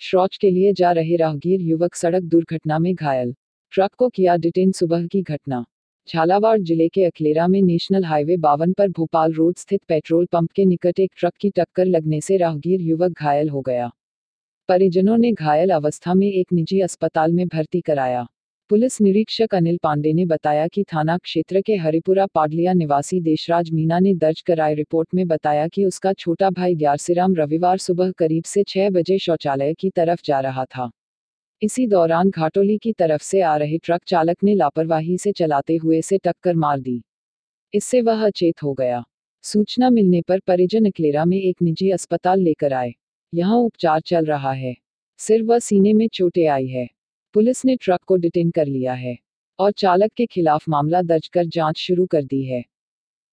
शौच के लिए जा रहे राहगीर युवक सड़क दुर्घटना में घायल। ट्रक को किया डिटेन सुबह की घटना। झालावाड़ ज़िले के अखलेरा में नेशनल हाईवे बावन पर भोपाल रोड स्थित पेट्रोल पंप के निकट एक ट्रक की टक्कर लगने से राहगीर युवक घायल हो गया। परिजनों ने घायल अवस्था में एक निजी अस्पताल में भर्ती कराया। पुलिस निरीक्षक अनिल पांडे ने बताया कि थाना क्षेत्र के हरिपुरा पाडलिया निवासी देशराज मीना ने दर्ज कराए रिपोर्ट में बताया कि उसका छोटा भाई ग्यारसीराम रविवार सुबह करीब से छह बजे शौचालय की तरफ़ जा रहा था। इसी दौरान घाटोली की तरफ़ से आ रहे ट्रक चालक ने लापरवाही से चलाते हुए से टक्कर मार दी। इससे वह अचेत हो गया। सूचना मिलने पर परिजन अकलेरा में एक निजी अस्पताल लेकर आए। यहाँ उपचार चल रहा है। सिर व सीने में चोटें आई है। पुलिस ने ट्रक को डिटेन कर लिया है और चालक के खिलाफ मामला दर्ज कर जाँच शुरू कर दी है।